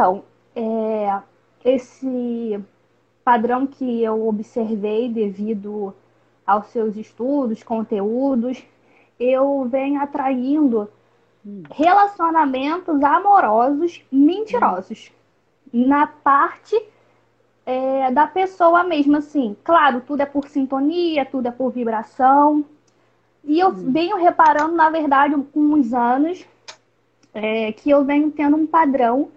Então, é, esse padrão que eu observei devido aos seus estudos, conteúdos, eu venho atraindo relacionamentos amorosos mentirosos. Na parte é, da pessoa mesmo, assim. Claro, tudo é por sintonia, tudo é por vibração. E eu hum. venho reparando, na verdade, com uns anos, é, que eu venho tendo um padrão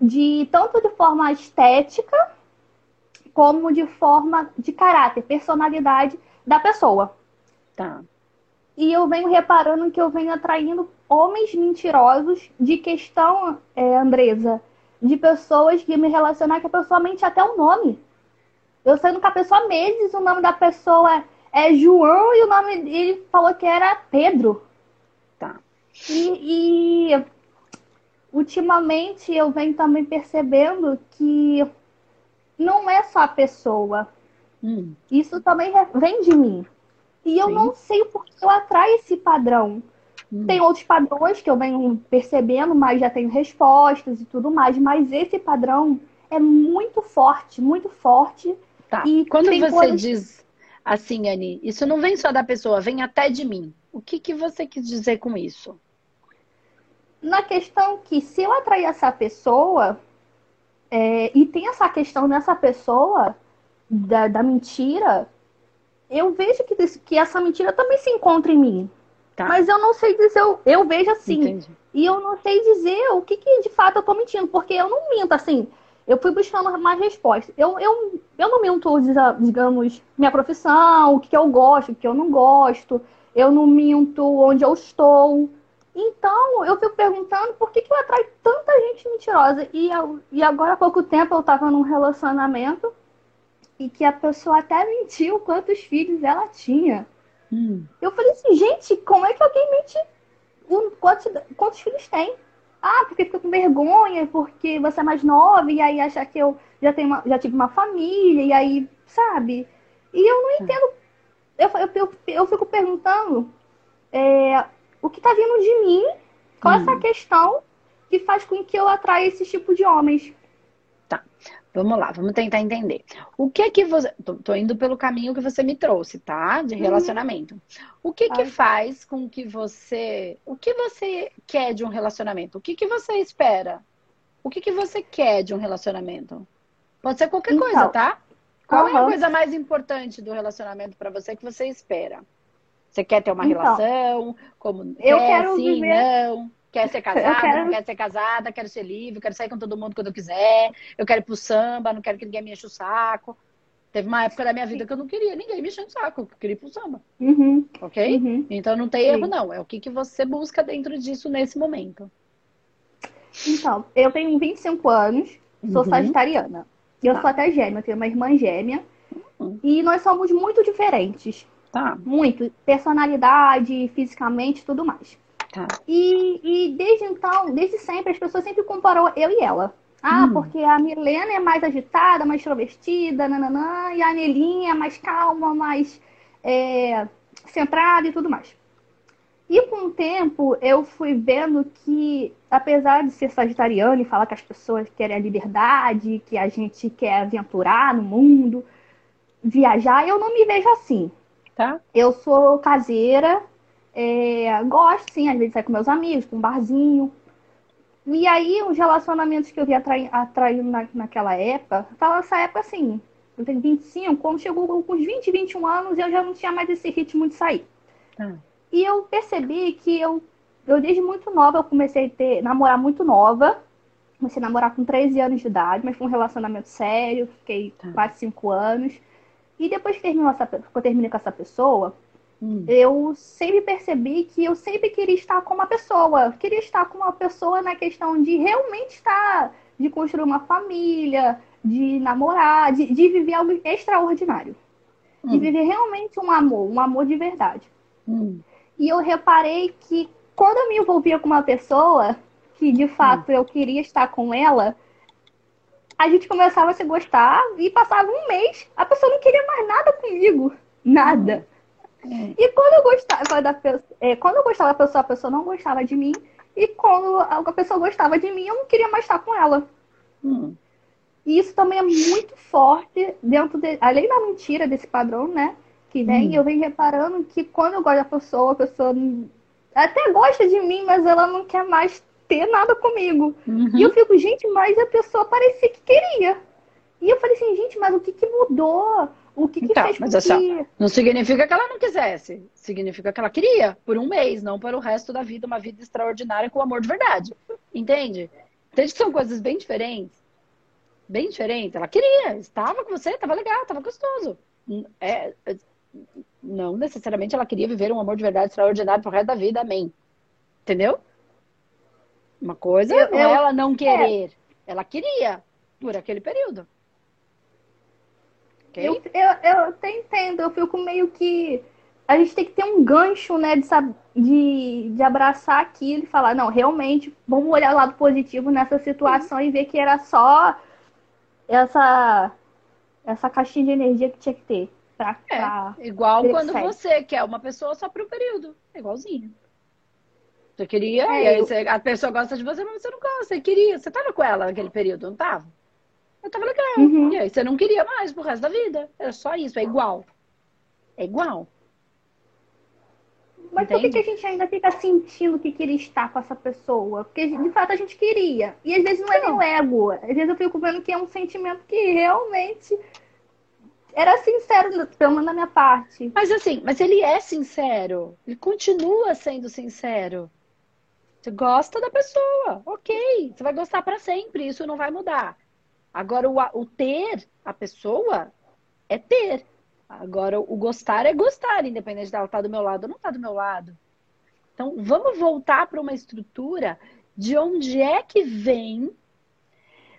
de tanto de forma estética como de forma de caráter, personalidade da pessoa. Tá. E eu venho reparando que eu venho atraindo homens mentirosos de questão, é, Andresa, de pessoas que me relacionar que a pessoa mente até o nome. Eu sendo com a pessoa meses, o nome da pessoa é João e o nome dele falou que era Pedro. Tá. E, e ultimamente eu venho também percebendo que não é só a pessoa. Hum. Isso também vem de mim. E eu Sim. não sei por que eu atraio esse padrão. Hum. Tem outros padrões que eu venho percebendo, mas já tenho respostas e tudo mais. Mas esse padrão é muito forte, muito forte. Tá. E quando você coisas... diz assim, Anne, isso não vem só da pessoa, vem até de mim. O que, que você quis dizer com isso? Na questão que se eu atrair essa pessoa, é, e tem essa questão nessa pessoa da, da mentira, eu vejo que, que essa mentira também se encontra em mim. Tá. Mas eu não sei dizer, eu, eu vejo assim. Entendi. E eu não sei dizer o que, que de fato eu tô mentindo, porque eu não minto assim. Eu fui buscando mais respostas. Eu, eu, eu não minto, digamos, minha profissão, o que eu gosto, o que eu não gosto. Eu não minto onde eu estou. Então, eu fico perguntando por que, que eu atraio tanta gente mentirosa. E, eu, e agora há pouco tempo eu estava num relacionamento e que a pessoa até mentiu quantos filhos ela tinha. Hum. Eu falei assim, gente, como é que alguém mente quantos, quantos filhos tem? Ah, porque fica com vergonha, porque você é mais nova, e aí acha que eu já, tenho uma, já tive uma família, e aí, sabe? E eu não hum. entendo. Eu, eu, eu, eu fico perguntando é, o que tá vindo de mim, qual hum. essa questão que faz com que eu atraia esse tipo de homens. Vamos lá, vamos tentar entender. O que que você. Tô, tô indo pelo caminho que você me trouxe, tá? De uhum. relacionamento. Uhum. O que que faz com que você. O que você quer de um relacionamento? O que que você espera? O que que você quer de um relacionamento? Pode ser qualquer então, coisa, tá? Qual uhum. é a coisa mais importante do relacionamento para você que você espera? Você quer ter uma então, relação? Como eu quer, quero sim, viver... não? Quer ser casada, quero... não quer ser casada, quero ser livre, quero sair com todo mundo quando eu quiser, eu quero ir pro samba, não quero que ninguém me enche o saco. Teve uma época da minha vida que eu não queria ninguém me enchendo o saco, eu queria ir pro samba. Uhum. Ok? Uhum. Então não tem erro, não. É o que, que você busca dentro disso nesse momento. Então, eu tenho 25 anos, sou uhum. sagitariana. Eu tá. sou até gêmea, tenho uma irmã gêmea. Uhum. E nós somos muito diferentes. Tá. Muito. Personalidade, fisicamente, tudo mais. Tá. E, e desde então, desde sempre, as pessoas sempre comparou eu e ela. Ah, hum. porque a Milena é mais agitada, mais extrovertida, nananã, e a Nelinha é mais calma, mais é, centrada e tudo mais. E com o tempo eu fui vendo que, apesar de ser sagitariano e falar que as pessoas querem a liberdade, que a gente quer aventurar no mundo, viajar, eu não me vejo assim. Tá. Eu sou caseira, é, gosto, sim, às vezes sair com meus amigos, com um barzinho. E aí, os relacionamentos que eu vi atraindo, atraindo na, naquela época, tava nessa época assim, eu tenho 25, quando chegou com uns 20, 21 anos, eu já não tinha mais esse ritmo de sair. Ah. E eu percebi que eu, eu, desde muito nova, eu comecei a ter, namorar muito nova. Comecei a namorar com 13 anos de idade, mas foi um relacionamento sério, fiquei tá. quase 5 anos. E depois que, terminou essa, que eu terminei com essa pessoa, Hum. Eu sempre percebi que eu sempre queria estar com uma pessoa. Queria estar com uma pessoa na questão de realmente estar, de construir uma família, de namorar, de, de viver algo extraordinário. Hum. De viver realmente um amor, um amor de verdade. Hum. E eu reparei que quando eu me envolvia com uma pessoa, que de fato eu queria estar com ela, a gente começava a se gostar e passava um mês, a pessoa não queria mais nada comigo. Nada. E quando eu gostava da pessoa, é, quando eu gostava da pessoa, a pessoa não gostava de mim. E quando a pessoa gostava de mim, eu não queria mais estar com ela. Hum. E isso também é muito forte dentro de, além da mentira desse padrão, né? Que vem, hum. eu venho reparando que quando eu gosto da pessoa, a pessoa até gosta de mim, mas ela não quer mais ter nada comigo. Uhum. E eu fico, gente, mas a pessoa parecia que queria. E eu falei assim, gente, mas o que, que mudou? O que, então, que fez mas assim, que... não significa que ela não quisesse. Significa que ela queria, por um mês, não para o resto da vida, uma vida extraordinária com amor de verdade. Entende? Entende que são coisas bem diferentes? Bem diferentes. Ela queria, estava com você, estava legal, estava gostoso. É, é, não necessariamente ela queria viver um amor de verdade extraordinário pro resto da vida, amém. Entendeu? Uma coisa eu, é ela não é. querer. É. Ela queria por aquele período. Okay? Eu, eu, eu até entendo, eu fico meio que. A gente tem que ter um gancho, né, de, de, de abraçar aquilo e falar, não, realmente, vamos olhar o lado positivo nessa situação e ver que era só essa, essa caixinha de energia que tinha que ter. Pra, é, pra igual quando você quer uma pessoa só para um período. É igualzinho. Você queria, é, e aí eu... você, a pessoa gosta de você, mas você não gosta. Você queria, você tava com ela naquele período, não tava? Eu tava legal. Uhum. E aí você não queria mais pro resto da vida. Era só isso, é igual. É igual. Mas Entende? por que, que a gente ainda fica sentindo que queria estar com essa pessoa? Porque de fato a gente queria. E às vezes não é nem o ego. Às vezes eu fico vendo que é um sentimento que realmente era sincero, pelo menos da minha parte. Mas assim, mas ele é sincero. Ele continua sendo sincero. Você gosta da pessoa, ok. Você vai gostar para sempre, isso não vai mudar. Agora, o, o ter a pessoa é ter. Agora, o gostar é gostar, independente dela estar tá do meu lado ou não estar tá do meu lado. Então, vamos voltar para uma estrutura de onde é que vem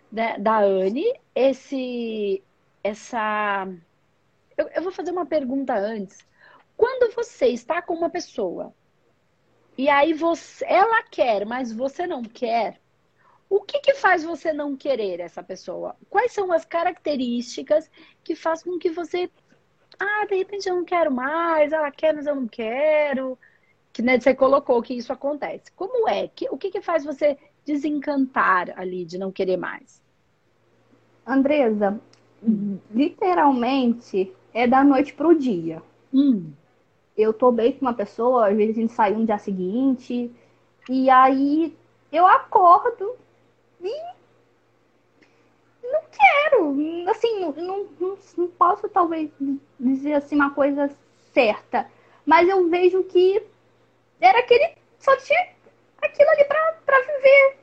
né, da Anne esse, essa. Eu, eu vou fazer uma pergunta antes. Quando você está com uma pessoa e aí você, ela quer, mas você não quer, o que, que faz você não querer essa pessoa? Quais são as características que fazem com que você. Ah, de repente eu não quero mais, ela quer, mas eu não quero. Que né, você colocou que isso acontece. Como é? Que, o que, que faz você desencantar ali de não querer mais? Andresa, literalmente é da noite pro dia. Hum. Eu tô bem com uma pessoa, às vezes a gente sai um dia seguinte, e aí eu acordo e não quero. Assim, não, não, não posso talvez dizer assim uma coisa certa. Mas eu vejo que era aquele. Só tinha aquilo ali pra, pra viver.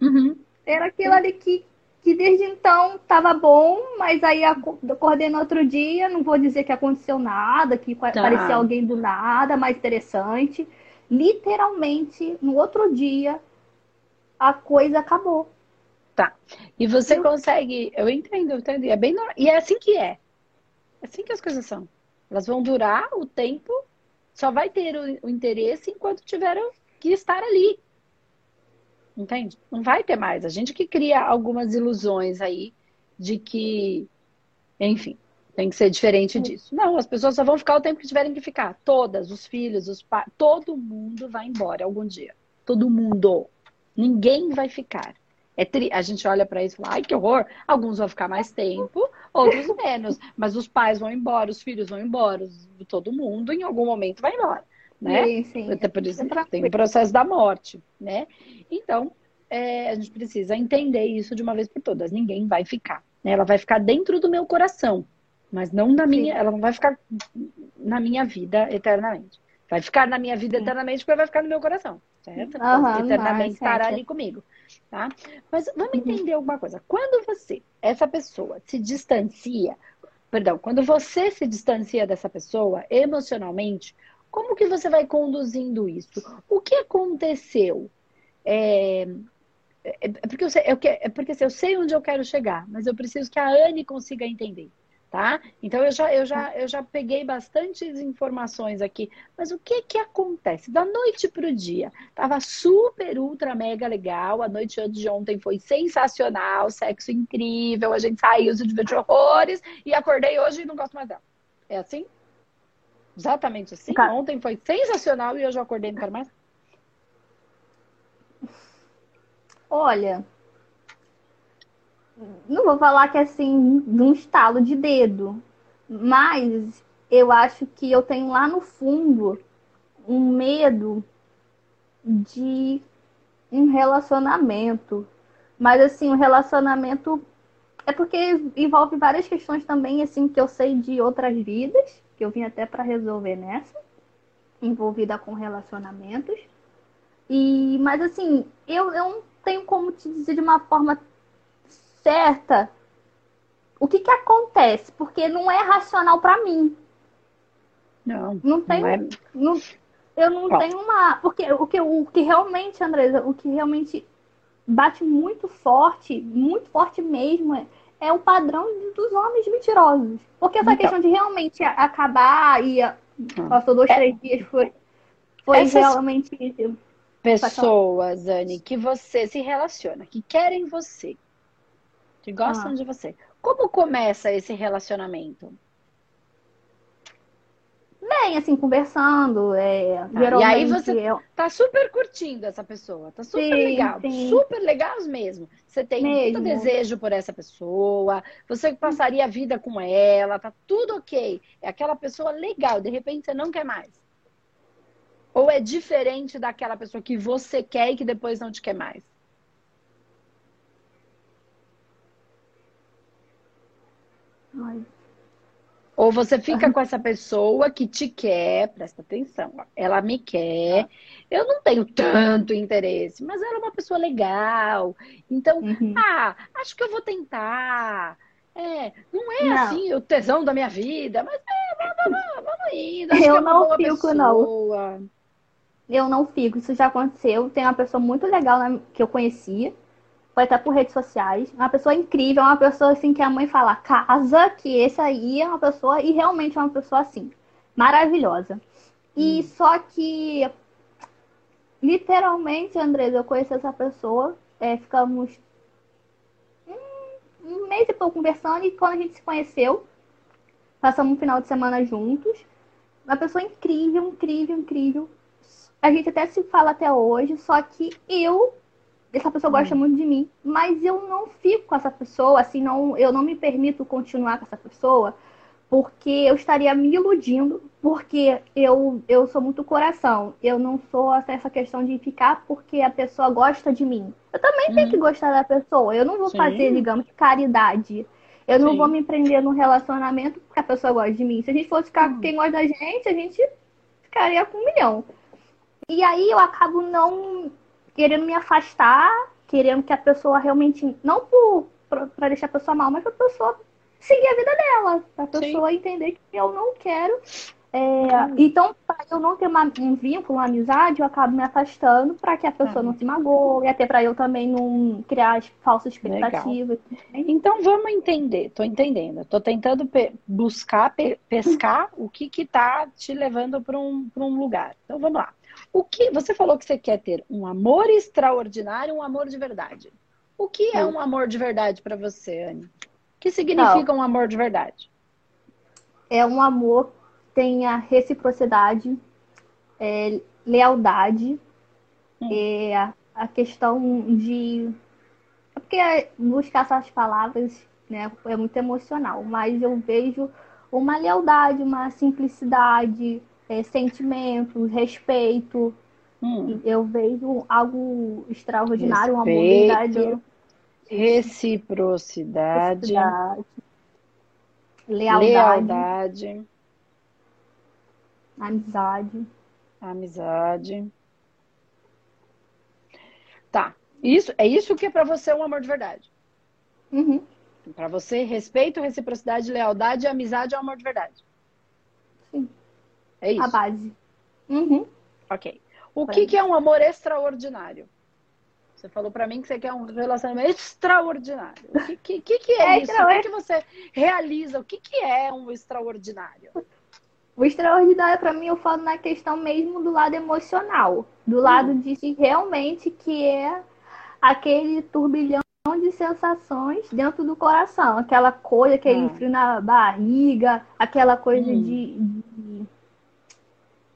Uhum. Era aquilo ali que, que desde então tava bom, mas aí acordei no outro dia, não vou dizer que aconteceu nada, que tá. parecia alguém do nada, mais interessante. Literalmente, no outro dia, a coisa acabou. Tá. E você eu... consegue. Eu entendo, eu entendo. E é, bem, e é assim que é. É assim que as coisas são. Elas vão durar o tempo, só vai ter o, o interesse enquanto tiveram que estar ali. Entende? Não vai ter mais. A gente que cria algumas ilusões aí de que, enfim, tem que ser diferente disso. Não, as pessoas só vão ficar o tempo que tiverem que ficar. Todas, os filhos, os pais, todo mundo vai embora algum dia. Todo mundo. Ninguém vai ficar. É tri... A gente olha para isso e fala, ai que horror. Alguns vão ficar mais tempo, outros menos. Mas os pais vão embora, os filhos vão embora, todo mundo em algum momento vai embora. Né? Sim, sim. Até por isso é tem o processo da morte, né? Então, é, a gente precisa entender isso de uma vez por todas. Ninguém vai ficar. Né? Ela vai ficar dentro do meu coração, mas não na minha. Sim. Ela não vai ficar na minha vida eternamente. Vai ficar na minha vida eternamente porque vai ficar no meu coração, certo? Uhum, eternamente estará ali comigo, tá? Mas vamos uhum. entender alguma coisa. Quando você, essa pessoa, se distancia, perdão, quando você se distancia dessa pessoa emocionalmente, como que você vai conduzindo isso? O que aconteceu? É, é, é porque, eu sei, eu, é porque assim, eu sei onde eu quero chegar, mas eu preciso que a Anne consiga entender tá? Então eu já, eu já, eu já peguei bastantes informações aqui. Mas o que que acontece? Da noite para o dia, tava super, ultra, mega legal. A noite de ontem foi sensacional, sexo incrível, a gente saiu, se divertiu horrores e acordei hoje e não gosto mais dela. É assim? Exatamente assim. Tá. Ontem foi sensacional e hoje eu acordei e não quero mais. Olha, não vou falar que é assim, de um estalo de dedo, mas eu acho que eu tenho lá no fundo um medo de um relacionamento. Mas assim, um relacionamento é porque envolve várias questões também, assim, que eu sei de outras vidas, que eu vim até para resolver nessa, envolvida com relacionamentos. E, mas assim, eu, eu não tenho como te dizer de uma forma certa o que que acontece, porque não é racional para mim. Não. Não tem. Não é... não, eu não Ó. tenho uma. Porque o que, o que realmente, Andresa, o que realmente bate muito forte, muito forte mesmo, é, é o padrão dos homens mentirosos. Porque essa então. questão de realmente acabar e ah. passou dois, é. três dias, foi, foi realmente. Pessoas, Anne, que você se relaciona, que querem você, que gostam ah. de você. Como começa esse relacionamento? Bem, assim, conversando. É, tá, e aí você eu... tá super curtindo essa pessoa, tá super sim, legal, sim. super legal mesmo. Você tem mesmo. muito desejo por essa pessoa, você passaria a vida com ela, tá tudo ok. É aquela pessoa legal, de repente você não quer mais. Ou é diferente daquela pessoa que você quer e que depois não te quer mais? Ai, ou você fica com essa pessoa que te quer, presta atenção, ela me quer, eu não tenho tanto interesse, mas ela é uma pessoa legal. Então, uhum. ah, acho que eu vou tentar. É, não é não. assim o tesão da minha vida, mas é, vamos, vamos, vamos indo. Acho eu é não fico, pessoa. não. Eu não fico, isso já aconteceu. Tem uma pessoa muito legal que eu conhecia foi até por redes sociais. Uma pessoa incrível, uma pessoa assim que a mãe fala, casa, que esse aí é uma pessoa, e realmente é uma pessoa assim, maravilhosa. E hum. só que, literalmente, Andresa, eu conheci essa pessoa, é, ficamos um, um mês e pouco conversando, e quando a gente se conheceu, passamos um final de semana juntos. Uma pessoa incrível, incrível, incrível. A gente até se fala até hoje, só que eu essa pessoa gosta hum. muito de mim, mas eu não fico com essa pessoa, assim, não, eu não me permito continuar com essa pessoa, porque eu estaria me iludindo, porque eu, eu sou muito coração. Eu não sou essa questão de ficar porque a pessoa gosta de mim. Eu também tenho que hum. gostar da pessoa. Eu não vou Sim. fazer, digamos, caridade. Eu não Sim. vou me prender num relacionamento porque a pessoa gosta de mim. Se a gente fosse ficar com hum. quem gosta da gente, a gente ficaria com um milhão. E aí eu acabo não querendo me afastar, querendo que a pessoa realmente, não por para deixar a pessoa mal, mas para a pessoa seguir a vida dela, para a pessoa Sim. entender que eu não quero. É, hum. Então, para eu não ter uma, um vínculo, uma amizade, eu acabo me afastando para que a pessoa não se magoe, até para eu também não criar falsas expectativas. Legal. Então, vamos entender, tô entendendo. Tô tentando pe buscar, pe pescar o que que tá te levando para um, um lugar. Então, vamos lá. O que você falou que você quer ter um amor extraordinário, um amor de verdade. O que é um amor de verdade para você, Anne? O que significa Não. um amor de verdade? É um amor que tenha reciprocidade, é, lealdade, hum. é, a questão de. É porque buscar essas palavras né, é muito emocional, mas eu vejo uma lealdade, uma simplicidade, é, sentimentos, respeito. Hum. Eu vejo algo extraordinário, uma amor Reciprocidade. reciprocidade lealdade, lealdade. Amizade. Amizade. Tá. Isso, é isso que é para você um amor de verdade. Uhum. Para você, respeito, reciprocidade, lealdade amizade é um amor de verdade. É isso? A base. Uhum. Ok. O que, que é um amor extraordinário? Você falou para mim que você quer um relacionamento extraordinário. O que, que, que, que é, é, isso? O que, que você realiza? O que, que é um extraordinário? O extraordinário, para mim, eu falo na questão mesmo do lado emocional. Do lado hum. de realmente que é aquele turbilhão de sensações dentro do coração. Aquela coisa, aquele hum. frio na barriga, aquela coisa hum. de,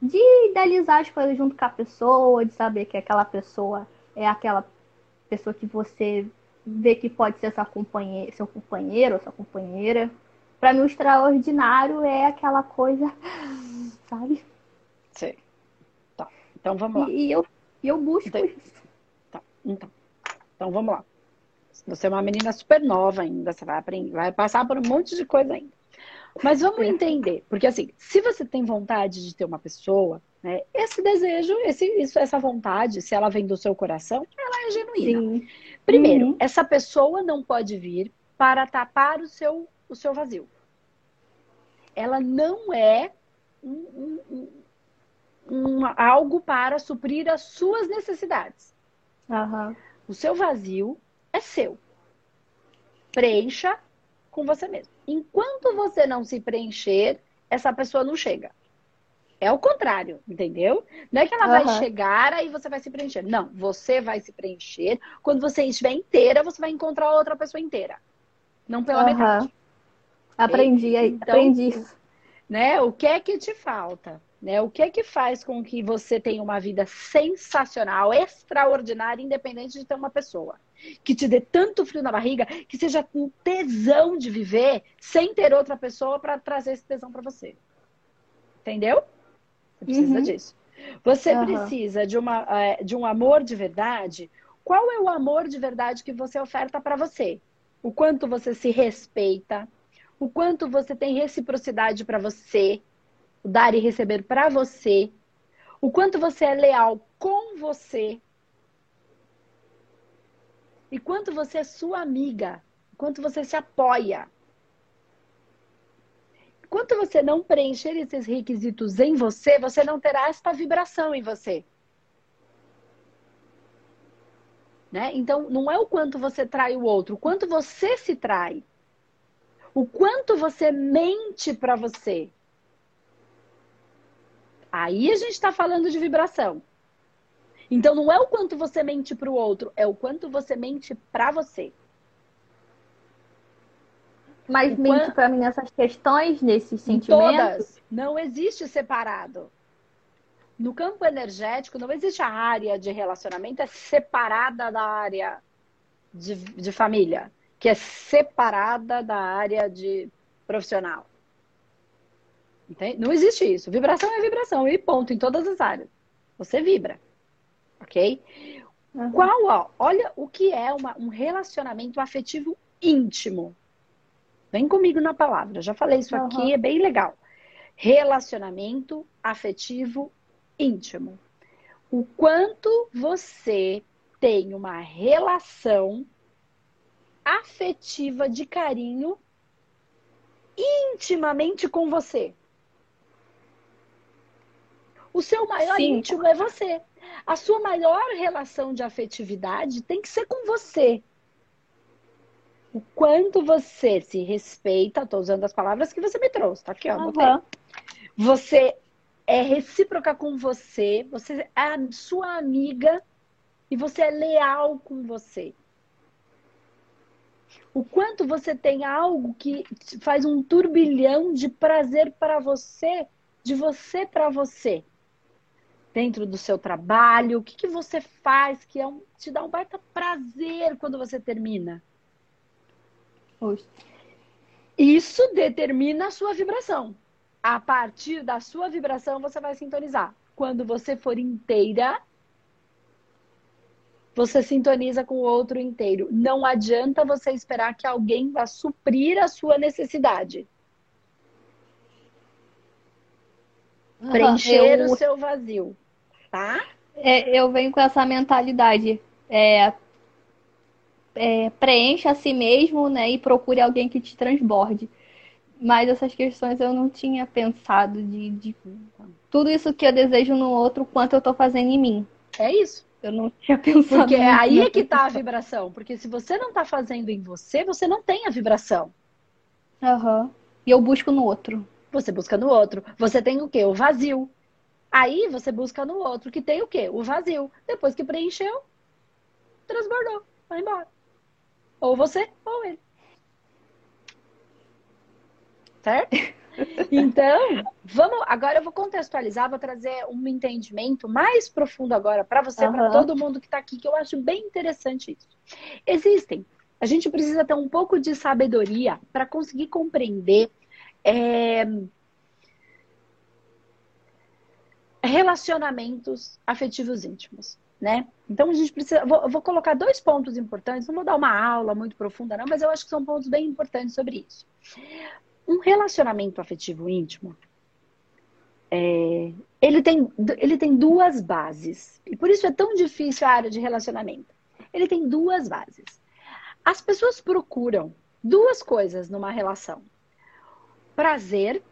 de idealizar as coisas junto com a pessoa, de saber que aquela pessoa é aquela pessoa que você vê que pode ser sua companheira, seu companheiro ou sua companheira. Para mim, o extraordinário é aquela coisa, sabe? Sim. Tá. Então vamos lá. E, eu, eu busco Então- isso. Tá. Então. Então vamos lá. Você é uma menina super nova ainda, você vai aprender, vai passar por um monte de coisa ainda. Mas vamos entender, porque assim, se você tem vontade de ter uma pessoa, né, esse desejo, esse, isso, essa vontade, se ela vem do seu coração, ela é genuína. Sim. Primeiro, Uhum. essa pessoa não pode vir para tapar o seu, o seu vazio. Ela não é um- um- um- algo para suprir as suas necessidades. Aham. O seu vazio é seu. Preencha com você mesmo. Enquanto você não se preencher, essa pessoa não chega. É o contrário, entendeu? Não é que ela vai Aham. chegar aí você vai se preencher. Não, você vai se preencher. Quando você estiver inteira, você vai encontrar outra pessoa inteira. Não pela Aham. metade. Aprendi aí, Então, aprendi isso. né? O que é que te falta? Né? O que é que faz com que você tenha uma vida sensacional, extraordinária, independente de ter uma pessoa? Que te dê tanto frio na barriga, que seja um tesão de viver sem ter outra pessoa para trazer esse tesão para você. Entendeu? Você precisa Uhum. disso. Você Aham. precisa de, uma, eh, de um amor de verdade. Qual é o amor de verdade que você oferta para você? O quanto você se respeita, o quanto você tem reciprocidade para você, dar e receber para você, o quanto você é leal com você, e quanto você é sua amiga, quanto você se apoia. Enquanto você não preencher esses requisitos em você, você não terá esta vibração em você. Né? Então, não é o quanto você trai o outro, o quanto você se trai. O quanto você mente para você. Aí a gente está falando de vibração. Então, não é o quanto você mente para o outro, é o quanto você mente para você. Mas Enquanto- mente pra mim nessas questões, nesses sentimentos. Todas. Não existe separado. No campo energético, não existe a área de relacionamento é separada da área de, de família, que é separada da área de profissional. Entende? Não existe isso. Vibração é vibração e ponto em todas as áreas. Você vibra. Ok? Aham. Qual, ó, olha o que é uma- um relacionamento afetivo íntimo. Vem comigo na palavra. Já falei isso aqui, Aham. é bem legal. Relacionamento afetivo íntimo. O quanto você tem uma relação afetiva de carinho intimamente com você. O seu maior Sim. íntimo é você. A sua maior relação de afetividade tem que ser com você. O quanto você se respeita, estou usando as palavras que você me trouxe, tá aqui, ó. Aham. Você é recíproca com você, você é a sua amiga e você é leal com você. O quanto você tem algo que faz um turbilhão de prazer para você, de você para você. Dentro do seu trabalho, o que, que você faz que é um, te dá um baita prazer quando você termina? Poxa. Isso determina a sua vibração. A partir da sua vibração, você vai sintonizar. Quando você for inteira, você sintoniza com o outro inteiro. Não adianta você esperar que alguém vá suprir a sua necessidade. Preencher Eu- o seu vazio. Tá? É, eu venho com essa mentalidade. É, é, preencha a si mesmo, né? E procure alguém que te transborde. Mas essas questões eu não tinha pensado de, de tudo isso que eu desejo no outro, quanto eu tô fazendo em mim. É isso. Eu não tinha pensado Porque nisso, aí é que tá a vibração. Porque se você não tá fazendo em você, você não tem a vibração. Aham. E eu busco no outro. Você busca no outro. Você tem o quê? O vazio. Aí você busca no outro, que tem o quê? O vazio. Depois que preencheu, transbordou. Vai embora. Ou você, ou ele. Certo? Então, vamos. Agora eu vou contextualizar, vou trazer um entendimento mais profundo agora para você, uhum. para todo mundo que está aqui, que eu acho bem interessante isso. Existem. A gente precisa ter um pouco de sabedoria para conseguir compreender é, relacionamentos afetivos íntimos, né? Então a gente precisa. Vou, vou, colocar dois pontos importantes. Não vou dar uma aula muito profunda, não, mas eu acho que são pontos bem importantes sobre isso. Um relacionamento afetivo íntimo, é, ele, tem, ele tem duas bases. E por isso é tão difícil a área de relacionamento. Ele tem duas bases. As pessoas procuram duas coisas numa relação: prazer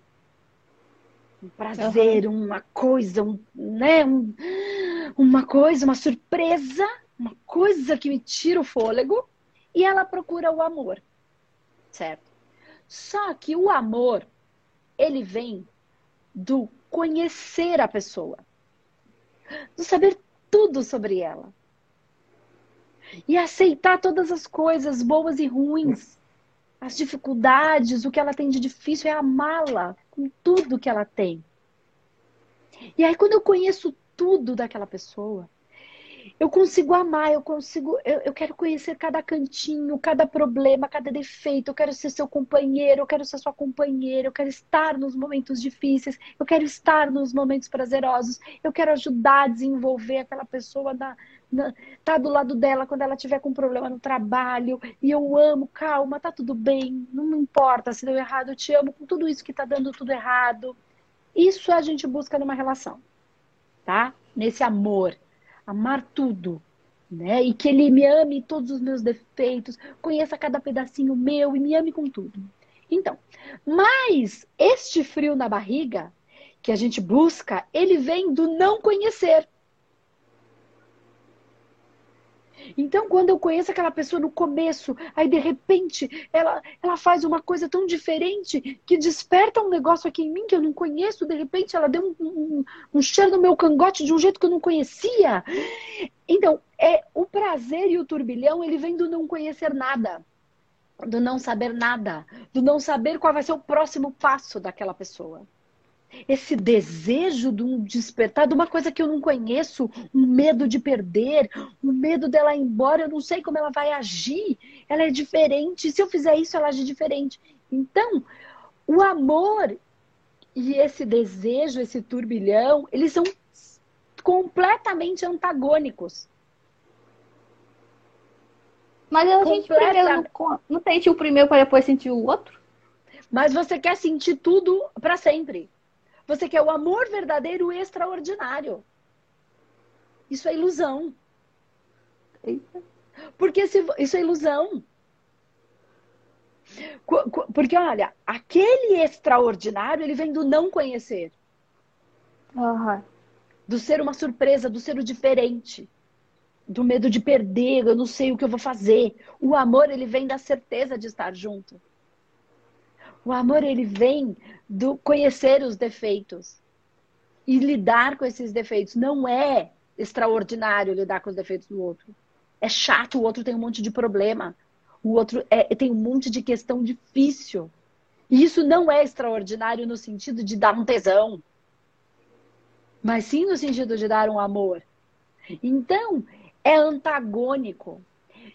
um prazer, uhum. uma coisa, um, né, um, uma coisa, uma surpresa, uma coisa que me tira o fôlego, e ela procura o amor, certo? Só que o amor, ele vem do conhecer a pessoa, do saber tudo sobre ela. E aceitar todas as coisas boas e ruins, as dificuldades, o que ela tem de difícil, é amá-la com tudo que ela tem. E aí, quando eu conheço tudo daquela pessoa, eu consigo amar, eu consigo, eu, eu, quero conhecer cada cantinho, cada problema, cada defeito, eu quero ser seu companheiro, eu quero ser sua companheira, eu quero estar nos momentos difíceis, eu quero estar nos momentos prazerosos, eu quero ajudar a desenvolver aquela pessoa na, tá do lado dela quando ela tiver com problema no trabalho, e eu amo, calma, tá tudo bem, não importa se deu errado, eu te amo com tudo isso que tá dando tudo errado. Isso a gente busca numa relação, tá? Nesse amor amar tudo, né? E que ele me ame todos os meus defeitos, conheça cada pedacinho meu e me ame com tudo. Então, mas este frio na barriga que a gente busca, ele vem do não conhecer. Então, quando eu conheço aquela pessoa no começo, aí de repente ela, ela faz uma coisa tão diferente que desperta um negócio aqui em mim que eu não conheço, de repente ela deu um, um, um cheiro no meu cangote de um jeito que eu não conhecia. Então, é o prazer e o turbilhão, ele vem do não conhecer nada do não saber nada, do não saber qual vai ser o próximo passo daquela pessoa esse desejo de um despertar de uma coisa que eu não conheço, um medo de perder, um medo dela ir embora, eu não sei como ela vai agir, ela é diferente, se eu fizer isso, ela age diferente. Então, o amor e esse desejo, esse turbilhão, eles são completamente antagônicos. Mas a gente primeiro não, não sente o primeiro para depois sentir o outro? Mas você quer sentir tudo para sempre. Você quer o amor verdadeiro e extraordinário. Isso é ilusão. Eita. Porque se, isso é ilusão. Porque, olha, aquele extraordinário, ele vem do não conhecer. Uhum. Do ser uma surpresa, do ser o diferente. Do medo de perder, eu não sei o que eu vou fazer. O amor, ele vem da certeza de estar junto. O amor ele vem do conhecer os defeitos e lidar com esses defeitos. Não é extraordinário lidar com os defeitos do outro. É chato, o outro tem um monte de problema. O outro é, tem um monte de questão difícil. E isso não é extraordinário no sentido de dar um tesão, mas sim no sentido de dar um amor. Então, é antagônico.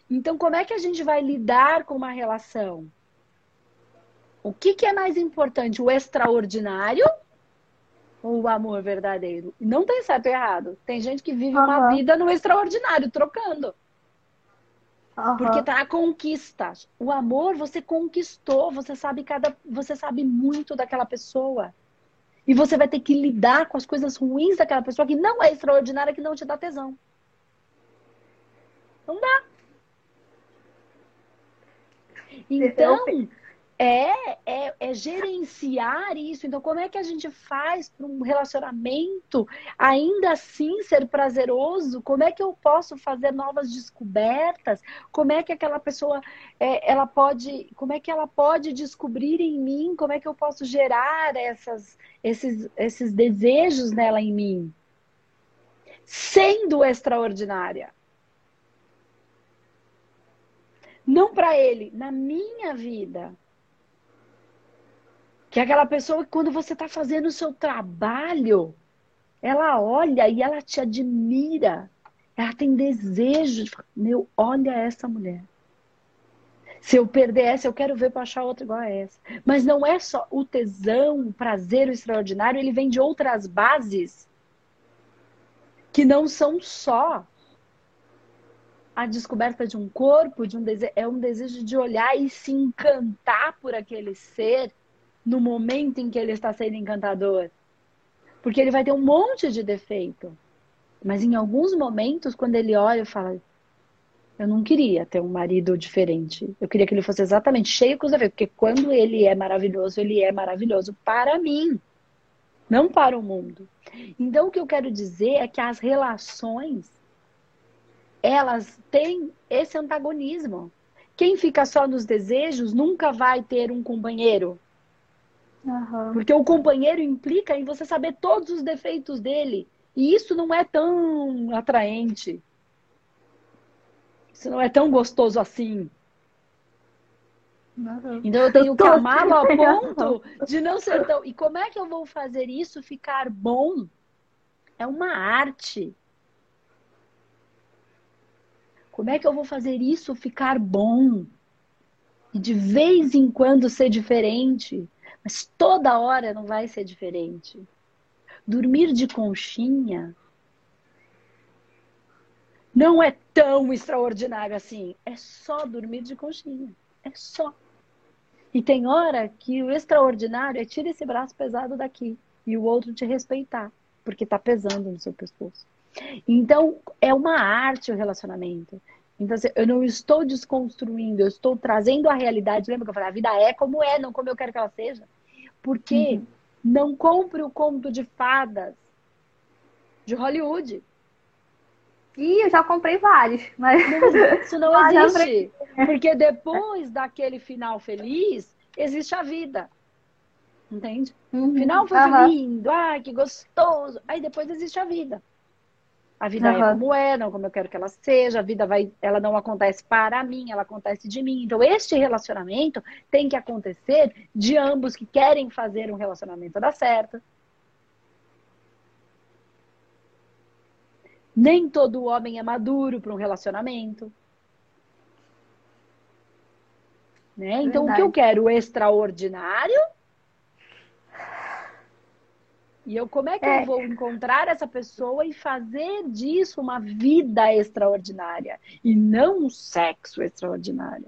Então, como é que a gente vai lidar com uma relação? O que, que é mais importante, o extraordinário ou o amor verdadeiro? Não tem certo e errado. Tem gente que vive uhum. uma vida no extraordinário, trocando. Uhum. Porque tá a conquista. O amor você conquistou, você sabe cada, você sabe muito daquela pessoa. E você vai ter que lidar com as coisas ruins daquela pessoa que não é extraordinária, que não te dá tesão. Não dá. Então, é, é, é, gerenciar isso. Então, como é que a gente faz para um relacionamento ainda assim ser prazeroso? Como é que eu posso fazer novas descobertas? Como é que aquela pessoa é, ela pode, como é que ela pode descobrir em mim? Como é que eu posso gerar essas, esses, esses desejos nela em mim? Sendo extraordinária. Não para ele, na minha vida Que é aquela pessoa que quando você está fazendo o seu trabalho, ela olha e ela te admira. Ela tem desejo de falar, meu, olha essa mulher. Se eu perder essa, eu quero ver para achar outra igual a essa. Mas não é só o tesão, o prazer, o extraordinário, ele vem de outras bases que não são só a descoberta de um corpo, de um desejo, é um desejo de olhar e se encantar por aquele ser no momento em que ele está sendo encantador. Porque ele vai ter um monte de defeito. Mas em alguns momentos, quando ele olha e fala, eu não queria ter um marido diferente. Eu queria que ele fosse exatamente cheio com os defeitos. Porque quando ele é maravilhoso, ele é maravilhoso para mim, não para o mundo. Então, o que eu quero dizer é que as relações, elas têm esse antagonismo. Quem fica só nos desejos nunca vai ter um companheiro. Uhum. Porque o companheiro implica em você saber todos os defeitos dele. E isso não é tão atraente. Isso não é tão gostoso assim. Uhum. Então eu tenho que amá-lo a ponto de não ser tão. E como é que eu vou fazer isso ficar bom? É uma arte. Como é que eu vou fazer isso ficar bom? E de vez em quando ser diferente. Mas toda hora não vai ser diferente. Dormir de conchinha não é tão extraordinário assim. É só dormir de conchinha. É só. E tem hora que o extraordinário é tirar esse braço pesado daqui e o outro te respeitar, porque tá pesando no seu pescoço. Então, é uma arte o relacionamento. Então, assim, eu não estou desconstruindo, eu estou trazendo a realidade. Lembra que eu falei, a vida é como é, não como eu quero que ela seja? Porque uhum. não compre o conto de fadas de Hollywood. Ih, eu já comprei vários, mas. Isso não ah, existe. Porque depois daquele final feliz, existe a vida. Entende? Uhum. O final foi uhum. lindo, ai, que gostoso. Aí depois existe a vida. A vida uhum. é como é, não como eu quero que ela seja, a vida vai, ela não acontece para mim, ela acontece de mim. Então, este relacionamento tem que acontecer de ambos que querem fazer um relacionamento dar certo. Nem todo homem é maduro para um relacionamento. Né? Então, Verdade. o que eu quero? O extraordinário. E eu, como é que é. eu vou encontrar essa pessoa e fazer disso uma vida extraordinária? E não um sexo extraordinário.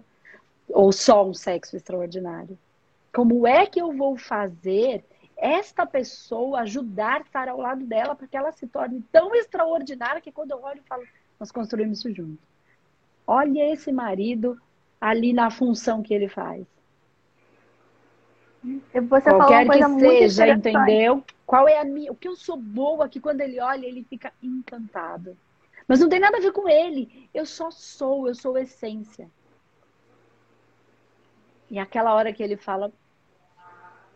Ou só um sexo extraordinário. Como é que eu vou fazer esta pessoa ajudar a estar ao lado dela para que ela se torne tão extraordinária que quando eu olho eu falo, nós construímos isso junto. Olha esse marido ali na função que ele faz. Você Qualquer que seja, entendeu? Qual é a minha, o que eu sou boa que quando ele olha ele fica encantado. Mas não tem nada a ver com ele. Eu só sou, eu sou essência. E aquela hora que ele fala,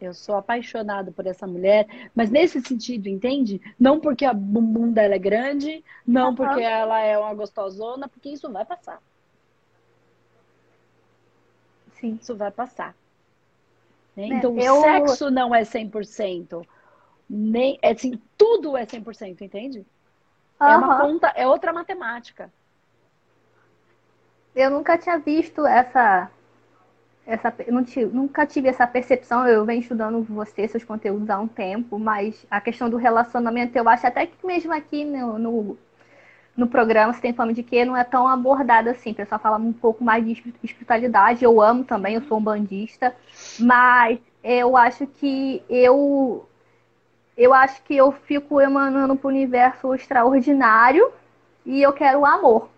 eu sou apaixonado por essa mulher, mas nesse sentido, entende? Não porque a bumbum dela é grande, não porque ela é uma gostosona, porque isso vai passar. Sim. Isso vai passar. Né? É, então, eu... o sexo não é 100%. Nem, é assim, tudo é 100%, entende? Uhum. É uma conta, é outra matemática. Eu nunca tinha visto essa essa, tive, nunca tive essa percepção, eu venho estudando você, seus conteúdos há um tempo, mas a questão do relacionamento, eu acho até que mesmo aqui no, no, no programa, se tem fome de que não é tão abordada assim, o pessoal fala um pouco mais de espiritualidade, eu amo também, eu sou um bandista, mas eu acho que eu eu acho que eu fico emanando para o universo extraordinário e eu quero o amor.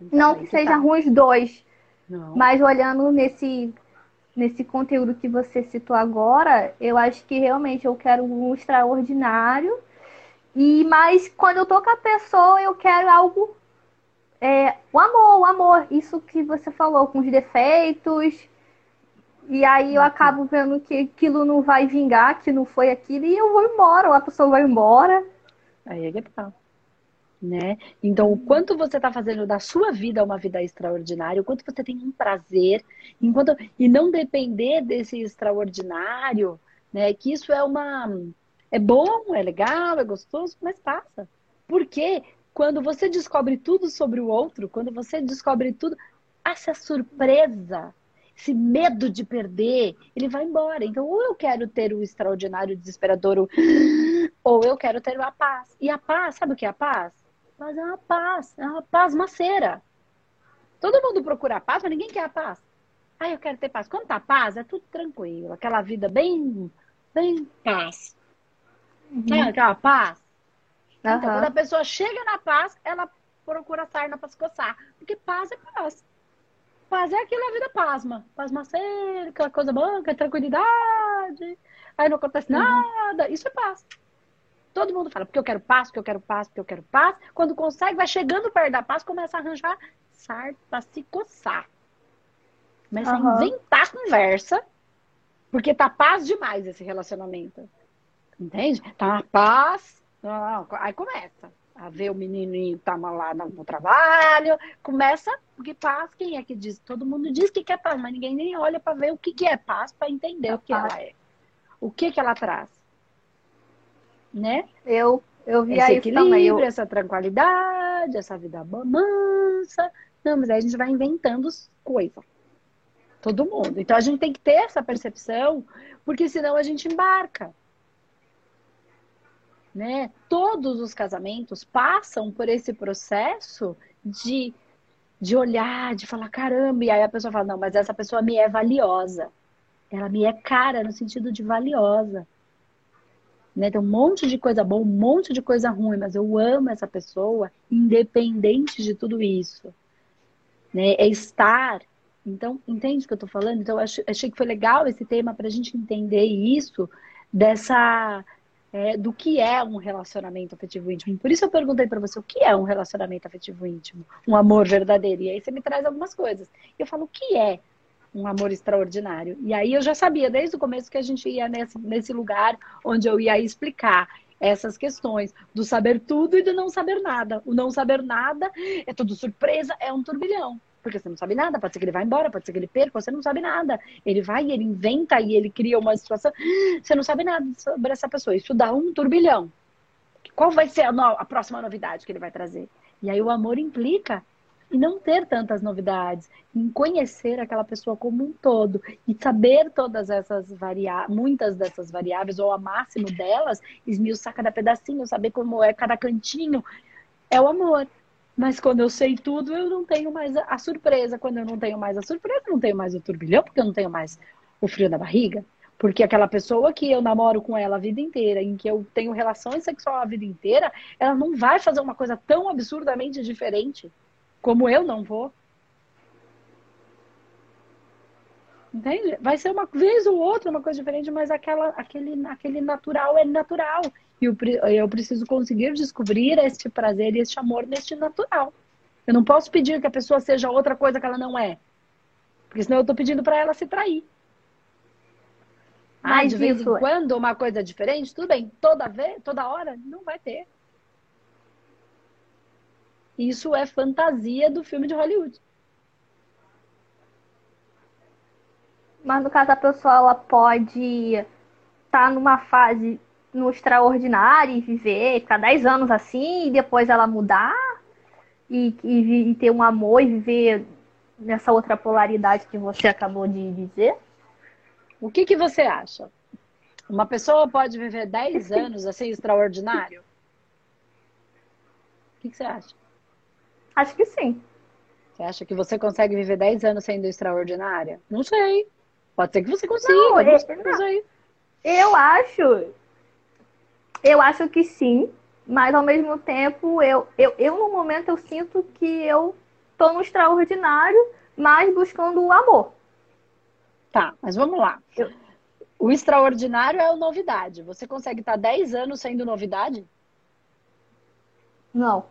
Então, não que seja tá. ruim os dois, não. Mas olhando nesse, nesse conteúdo que você citou agora, eu acho que realmente eu quero um extraordinário. E mas quando eu tô com a pessoa, eu quero algo é, o amor, o amor, isso que você falou, com os defeitos. E aí eu uhum. acabo vendo que aquilo não vai vingar, que não foi aquilo, e eu vou embora, ou a pessoa vai embora. Aí é que tá né? Então, o quanto você está fazendo da sua vida uma vida extraordinária, o quanto você tem um prazer, enquanto e não depender desse extraordinário né? Que isso é uma é bom, é legal, é gostoso, mas passa. Porque quando você descobre tudo sobre o outro, quando você descobre tudo, essa surpresa, esse medo de perder, ele vai embora. Então, ou eu quero ter o extraordinário, desesperador, ou eu quero ter a paz. E a paz, sabe o que é a paz? Paz é uma paz, é uma paz maceira. Todo mundo procura a paz, mas ninguém quer a paz. Ah, eu quero ter paz. Quando tá paz, é tudo tranquilo. Aquela vida bem, bem paz. Uhum. Sabe aquela paz? Então, quando a pessoa chega na paz, ela procura sarna para se coçar. Porque paz é paz. Paz é aquilo, a vida pasma. Pasma ser, aquela coisa é tranquilidade. Aí não acontece uhum. nada. Isso é paz. Todo mundo fala, porque eu quero paz, porque eu quero paz, porque eu quero paz. Quando consegue, vai chegando perto da paz, começa a arranjar sarna para se coçar. Começa uhum. a inventar conversa, porque tá paz demais esse relacionamento. Entende? Tá uma paz aí começa a ver o menininho tá lá no trabalho, começa, porque paz, quem é que diz? Todo mundo diz que quer paz, mas ninguém nem olha para ver o que, que é paz, para entender é o que paz. ela é. O que que ela traz. Né? Eu, eu vi Esse isso também. Eu... essa tranquilidade, essa vida mansa. Não, mas aí a gente vai inventando coisas. Todo mundo. Então a gente tem que ter essa percepção, porque senão a gente embarca né? Todos os casamentos passam por esse processo de, de olhar, de falar, caramba, e aí a pessoa fala, não, mas essa pessoa me é valiosa. Ela me é cara no sentido de valiosa. Né? Tem um monte de coisa boa, um monte de coisa ruim, mas eu amo essa pessoa, independente de tudo isso. Né? É estar. Então, entende o que eu estou falando? Então, eu achei que foi legal esse tema para a gente entender isso, dessa é, do que é um relacionamento afetivo íntimo. Por isso eu perguntei para você o que é um relacionamento afetivo íntimo, um amor verdadeiro. E aí você me traz algumas coisas. Eu falo o que é um amor extraordinário. E aí eu já sabia desde o começo que a gente ia nesse, nesse lugar onde eu ia explicar essas questões do saber tudo e do não saber nada. O não saber nada é tudo surpresa, é um turbilhão. Porque você não sabe nada, pode ser que ele vá embora, pode ser que ele perca, você não sabe nada. Ele vai, ele inventa e ele cria uma situação. Você não sabe nada sobre essa pessoa. Isso dá um turbilhão. Qual vai ser a, no... a próxima novidade que ele vai trazer? E aí o amor implica em não ter tantas novidades, em conhecer aquela pessoa como um todo e saber todas essas variáveis, muitas dessas variáveis, ou a máximo delas, esmiuçar cada pedacinho, saber como é cada cantinho. É o amor. Mas quando eu sei tudo, eu não tenho mais a surpresa. Quando eu não tenho mais a surpresa, eu não tenho mais o turbilhão, porque eu não tenho mais o frio na barriga. Porque aquela pessoa que eu namoro com ela a vida inteira, em que eu tenho relações sexuais a vida inteira, ela não vai fazer uma coisa tão absurdamente diferente como eu não vou. Entende? Vai ser uma vez ou outra uma coisa diferente, mas aquela, aquele, aquele natural é natural. E eu, eu preciso conseguir descobrir este prazer e este amor neste natural. Eu não posso pedir que a pessoa seja outra coisa que ela não é. Porque senão eu estou pedindo para ela se trair. Mas de vez em é quando uma coisa diferente, tudo bem. Toda vez, toda hora, não vai ter. Isso é fantasia do filme de Hollywood. Mas no caso a pessoa ela pode estar tá numa fase no extraordinário e viver, ficar 10 anos assim, e depois ela mudar e, e, e, ter um amor e viver nessa outra polaridade que você acabou de dizer? O que, que você acha? Uma pessoa pode viver 10 anos assim extraordinário? O que, que você acha? Acho que sim. Você acha que você consegue viver 10 anos sendo extraordinária? Não sei. Pode ser que você consiga. Não, eu, não. eu acho. Eu acho que sim, mas ao mesmo tempo, eu, eu, eu no momento eu sinto que eu tô no extraordinário, mas buscando o amor. Tá, mas vamos lá. Eu... O extraordinário é a novidade. Você consegue estar 10 anos sendo novidade? Não.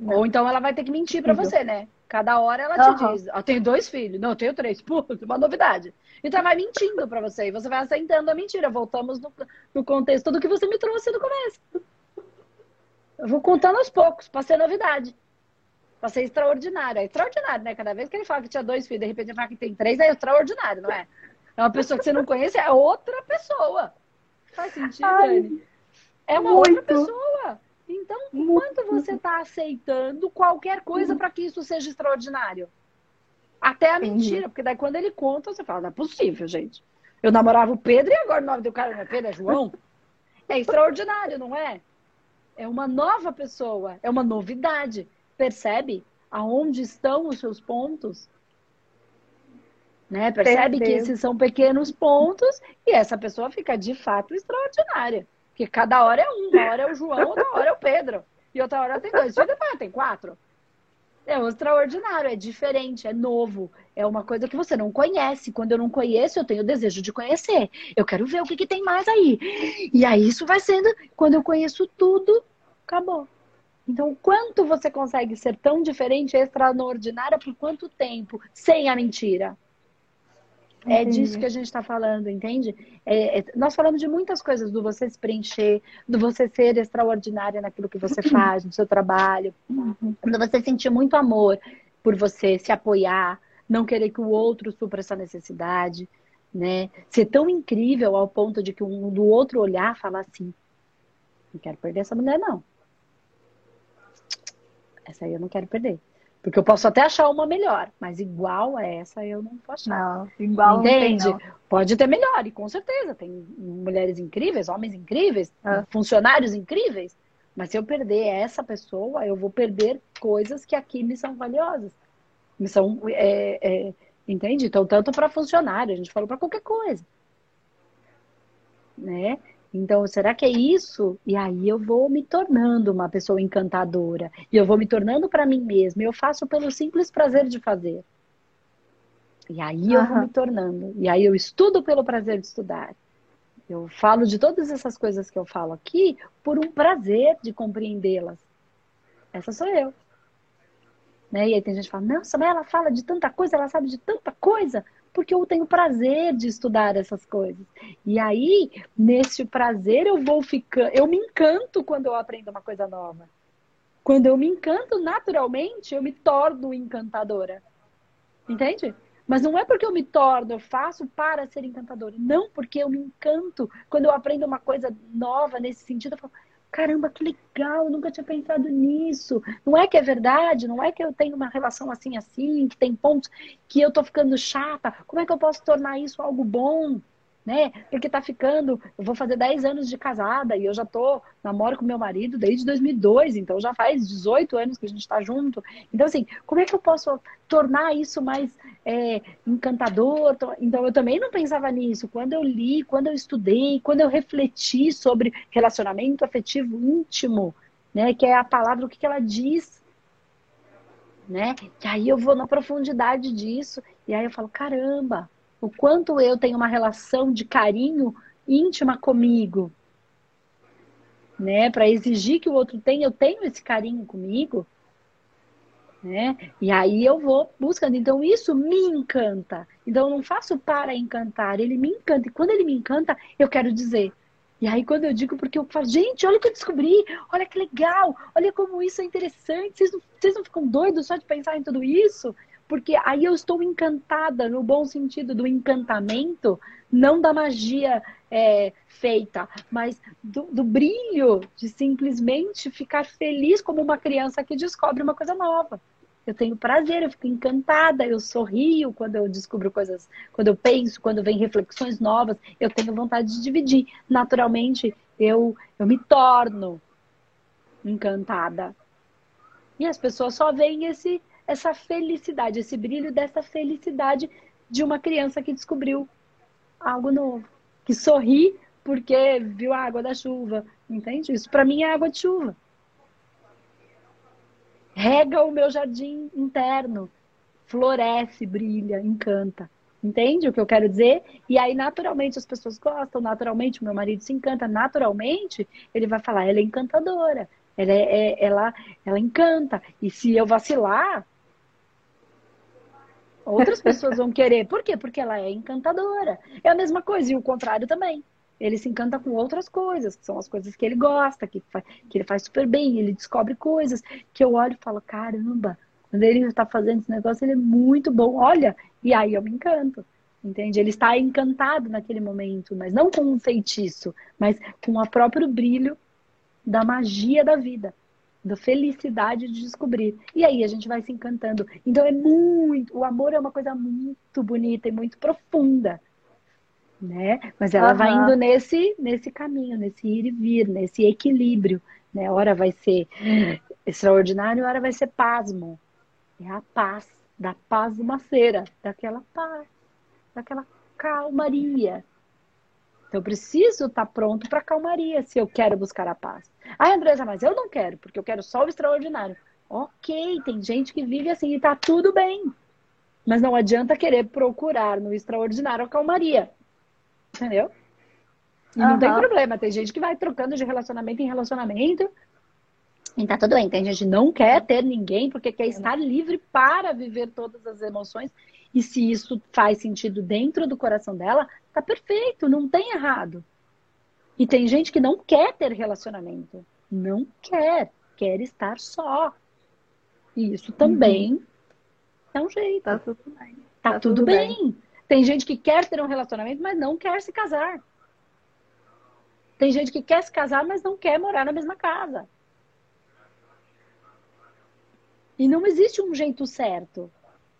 Ou então ela vai ter que mentir para você, né? Cada hora ela te uhum. diz, eu tenho dois filhos. Não, eu tenho três. Pô, uma novidade. Então ela vai mentindo para você. E você vai aceitando a mentira. Voltamos no, no contexto do que você me trouxe no começo. Eu vou contando aos poucos, para ser novidade. Para ser extraordinário. É extraordinário, né? Cada vez que ele fala que tinha dois filhos, de repente ele fala que tem três, é extraordinário, não é? É uma pessoa que você não conhece, é outra pessoa. Faz sentido, Ai, Dani? É uma muito. outra pessoa. Então, quanto você está aceitando qualquer coisa para que isso seja extraordinário? Até a mentira, porque daí quando ele conta, você fala, não é possível, gente. Eu namorava o Pedro e agora o nome do cara não é Pedro, é João. É extraordinário, não é? É uma nova pessoa, é uma novidade. Percebe aonde estão os seus pontos? Né? Percebe que esses são pequenos pontos e essa pessoa fica de fato extraordinária. Porque cada hora é um, uma hora é o João, outra hora é o Pedro. E outra hora tem dois. E depois tem quatro. É extraordinário, é diferente, é novo, é uma coisa que você não conhece. Quando eu não conheço, eu tenho o desejo de conhecer. Eu quero ver o que, que tem mais aí. E aí isso vai sendo, quando eu conheço tudo, acabou. Então, quanto você consegue ser tão diferente, extraordinária, por quanto tempo, sem a mentira? É disso que a gente está falando, entende? É, é, nós falamos de muitas coisas, do você se preencher, do você ser extraordinária naquilo que você faz, no seu trabalho, do você sentir muito amor por você, se apoiar, não querer que o outro supra essa necessidade, né? Ser tão incrível ao ponto de que um do outro olhar falar assim, não quero perder essa mulher, não. Essa aí eu não quero perder. Porque eu posso até achar uma melhor, mas igual a essa eu não posso achar. Não, igual Entende? Não tem, não. Pode ter melhor, e com certeza. Tem mulheres incríveis, homens incríveis, ah. funcionários incríveis. Mas se eu perder essa pessoa, eu vou perder coisas que aqui me são valiosas. Me são. É, é, entende? Então, tanto para funcionário, a gente falou para qualquer coisa. Né? Então, será que é isso? E aí eu vou me tornando uma pessoa encantadora. E eu vou me tornando para mim mesma. Eu faço pelo simples prazer de fazer. E aí eu vou me tornando. E aí eu estudo pelo prazer de estudar. Eu falo de todas essas coisas que eu falo aqui por um prazer de compreendê-las. Essa sou eu. Né? E aí tem gente que fala, mas ela fala de tanta coisa, ela sabe de tanta coisa porque eu tenho prazer de estudar essas coisas. E aí, nesse prazer, eu vou ficando, eu me encanto quando eu aprendo uma coisa nova. Quando eu me encanto naturalmente, eu me torno encantadora. Entende? Mas não é porque eu me torno, eu faço para ser encantadora. Não, porque eu me encanto. Quando eu aprendo uma coisa nova nesse sentido, eu falo, caramba, que legal, nunca tinha pensado nisso. Não é que é verdade, não é que eu tenho uma relação assim, assim, que tem pontos que eu tô ficando chata. Como é que eu posso tornar isso algo bom? Né? Porque tá ficando, eu vou fazer 10 anos de casada e eu já tô, namoro com meu marido desde 2002, então já faz 18 anos que a gente tá junto. Então, assim, como é que eu posso tornar isso mais é, encantador? Então, eu também não pensava nisso. Quando eu li, quando eu estudei, quando eu refleti sobre relacionamento afetivo íntimo, né? Que é a palavra, o que, que ela diz. Né? Que aí eu vou na profundidade disso, e aí eu falo, caramba, o quanto eu tenho uma relação de carinho íntima comigo, né? Para exigir que o outro tenha, eu tenho esse carinho comigo, né? E aí eu vou buscando. Então isso me encanta. Então eu não faço para encantar, ele me encanta. E quando ele me encanta, eu quero dizer. E aí quando eu digo, porque eu falo, gente, olha o que eu descobri, olha que legal, olha como isso é interessante. Vocês não, vocês não ficam doidos só de pensar em tudo isso? Porque aí eu estou encantada, no bom sentido do encantamento, não da magia é, feita, mas do, do, brilho de simplesmente ficar feliz como uma criança que descobre uma coisa nova. Eu tenho prazer, eu fico encantada, eu sorrio quando eu descubro coisas, quando eu penso, quando vem reflexões novas, eu tenho vontade de dividir. Naturalmente, eu, eu me torno encantada. E as pessoas só veem esse essa felicidade, esse brilho dessa felicidade de uma criança que descobriu algo novo, que sorri porque viu a água da chuva, entende? Isso para mim é água de chuva. Rega o meu jardim interno, floresce, brilha, encanta. Entende o que eu quero dizer? E aí, naturalmente, as pessoas gostam, naturalmente, o meu marido se encanta, naturalmente, ele vai falar, ela é encantadora, ela, é, é ela, ela encanta. E se eu vacilar, Outras pessoas vão querer. Por quê? Porque ela é encantadora. É a mesma coisa, e o contrário também. Ele se encanta com outras coisas, que são as coisas que ele gosta, que, que ele faz super bem, ele descobre coisas que eu olho e falo, caramba, quando ele está fazendo esse negócio, ele é muito bom. Olha, e aí eu me encanto. Entende? Ele está encantado naquele momento, mas não com um feitiço, mas com o próprio brilho da magia da vida, da felicidade de descobrir. E aí a gente vai se encantando. Então é muito, o amor é uma coisa muito bonita e muito profunda, né? Mas ela uhum. vai indo nesse nesse caminho, nesse ir e vir, nesse equilíbrio, né? Hora vai ser extraordinário, hora vai ser pasmo. É a paz, da paz uma cera, daquela paz daquela calmaria. Então, eu preciso estar tá pronto para calmaria se eu quero buscar a paz. Ah, Andresa, mas eu não quero, porque eu quero só o extraordinário. Ok, tem gente que vive assim e tá tudo bem. Mas não adianta querer procurar no extraordinário a calmaria. Entendeu? E uhum. não tem problema. Tem gente que vai trocando de relacionamento em relacionamento. E tá tudo bem. Tem gente que não quer ter ninguém porque quer estar livre para viver todas as emoções e se isso faz sentido dentro do coração dela, tá perfeito, não tem errado. E tem gente que não quer ter relacionamento. Não quer. Quer estar só. E isso também uhum. é um jeito. Tá tudo bem. Tá, tá tudo, tudo bem. bem. Tem gente que quer ter um relacionamento, mas não quer se casar. Tem gente que quer se casar, mas não quer morar na mesma casa. E não existe um jeito certo.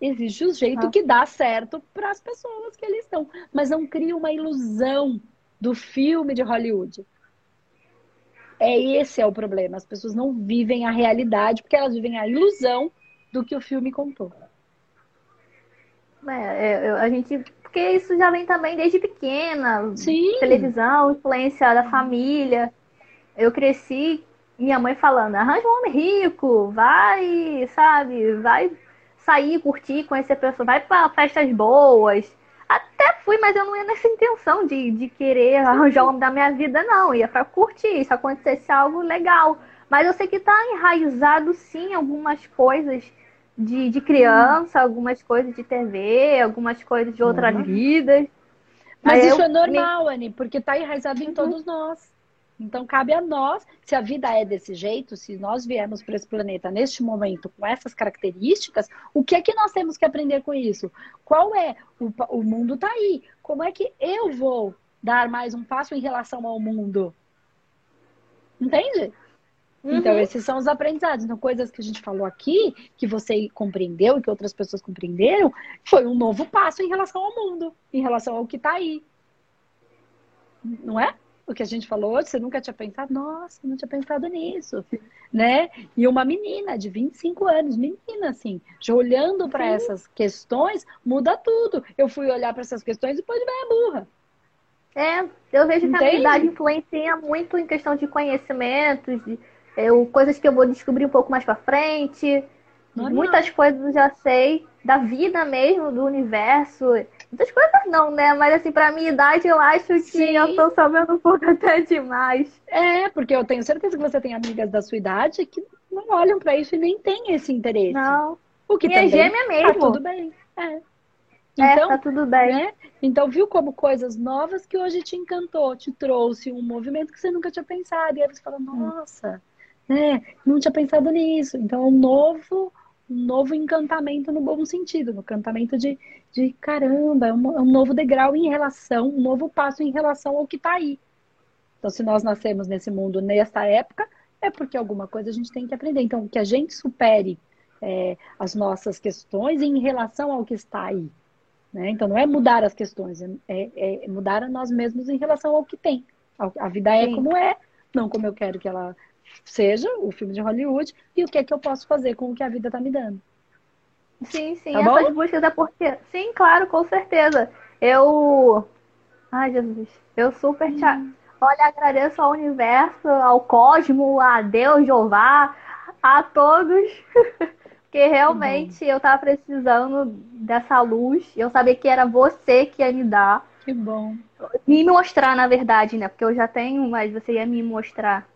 Existe o jeito ah. que dá certo para as pessoas que ali estão. Mas não cria uma ilusão do filme de Hollywood. É esse é o problema. As pessoas não vivem a realidade porque elas vivem a ilusão do que o filme contou. É, é a gente. Porque isso já vem também desde pequena. Sim. Televisão, influência da família. Eu cresci, minha mãe falando, arranja um homem rico, vai, sabe, vai sair, curtir, conhecer pessoas, vai para festas boas. Até fui, mas eu não ia nessa intenção de, de querer arranjar o homem da minha vida, não. Ia para curtir, se acontecesse algo legal. Mas eu sei que tá enraizado, sim, algumas coisas de, de criança, algumas coisas de TV, algumas coisas de outras uhum. vidas. Mas isso é normal. Anne, porque tá enraizado em uhum. todos nós. Então, cabe a nós, se a vida é desse jeito, se nós viemos para esse planeta neste momento com essas características, o que é que nós temos que aprender com isso? Qual é? O, o mundo está aí. Como é que eu vou dar mais um passo em relação ao mundo? Entende? Uhum. Então, esses são os aprendizados. Então, coisas que a gente falou aqui, que você compreendeu e que outras pessoas compreenderam, foi um novo passo em relação ao mundo, em relação ao que está aí. Não é? O que a gente falou hoje, você nunca tinha pensado, nossa, não tinha pensado nisso, né? E uma menina de 25 anos, menina assim, já olhando para essas questões, muda tudo. Eu fui olhar para essas questões e depois de a burra. É, eu vejo que a minha idade influencia muito em questão de conhecimentos, de eu, coisas que eu vou descobrir um pouco mais para frente. Normal. Muitas coisas eu já sei da vida mesmo, do universo. Muitas coisas não, né? Mas assim, pra minha idade, eu acho que Sim. eu tô sabendo um pouco até demais. É, porque eu tenho certeza que você tem amigas da sua idade que não olham para isso e nem têm esse interesse. Não. O que minha gêmea mesmo. Tá tudo bem. É. é então, é, tá tudo bem. Né? Então, viu como coisas novas que hoje te encantou, te trouxe um movimento que você nunca tinha pensado. E aí você fala, nossa, né? Não tinha pensado nisso. Então, é um novo um novo encantamento no bom sentido, no encantamento de, de caramba, é um, é um novo degrau em relação, um novo passo em relação ao que está aí. Então, se nós nascemos nesse mundo nesta época, é porque alguma coisa a gente tem que aprender. Então, que a gente supere é, as nossas questões em relação ao que está aí. Né? Então, não é mudar as questões, é, é, é mudar a nós mesmos em relação ao que tem. A vida é Sim. como é, não como eu quero que ela seja o filme de Hollywood, e o que é que eu posso fazer com o que a vida está me dando. Sim, sim, tá essas bom? buscas é porque. Sim, claro, com certeza. Eu. Ai, Jesus. Eu super hum. te. Olha, agradeço ao universo, ao cosmo, a Deus, Jeová, a todos. Porque realmente eu tava precisando dessa luz. Eu sabia que era você que ia me dar. Que bom. Me mostrar, na verdade, né? Porque eu já tenho, mas você ia me mostrar.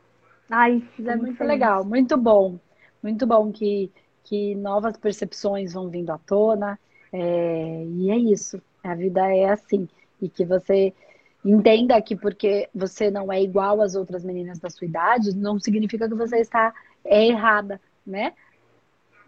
Ai, é muito feliz. legal, muito bom. Muito bom que, que novas percepções vão vindo à tona. É, e é isso. A vida é assim. E que você entenda que porque você não é igual às outras meninas da sua idade, não significa que você está é errada, né?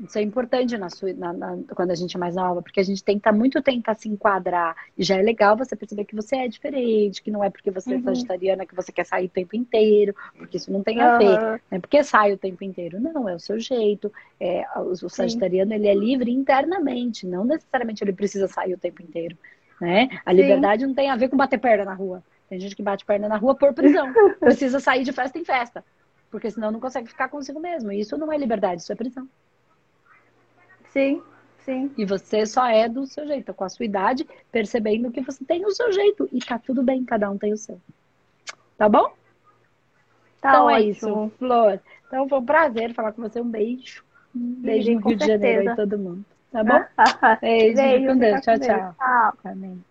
Isso é importante na sua, na, na, quando a gente é mais nova, porque a gente tenta muito tentar se enquadrar. E já é legal você perceber que você é diferente, que não é porque você é uhum. é sagitariana que você quer sair o tempo inteiro, porque isso não tem a uhum. ver. Não é porque sai o tempo inteiro. Não, é o seu jeito. É, o, o sagitariano ele é livre internamente, não necessariamente ele precisa sair o tempo inteiro. Né? A Sim. liberdade não tem a ver com bater perna na rua. Tem gente que bate perna na rua por prisão. Precisa sair de festa em festa. Porque senão não consegue ficar consigo mesmo. E isso não é liberdade, isso é prisão. Sim, sim. E você só é do seu jeito, com a sua idade, percebendo que você tem o seu jeito. E tá tudo bem, cada um tem o seu. Tá bom? Tá então é ótimo. é isso, Flor. Então foi um prazer falar com você. Um beijo. Um beijo no Rio certeza. de Janeiro aí todo mundo. Tá bom? beijo, beijo com Deus. Tchau, tchau. tchau. Amém.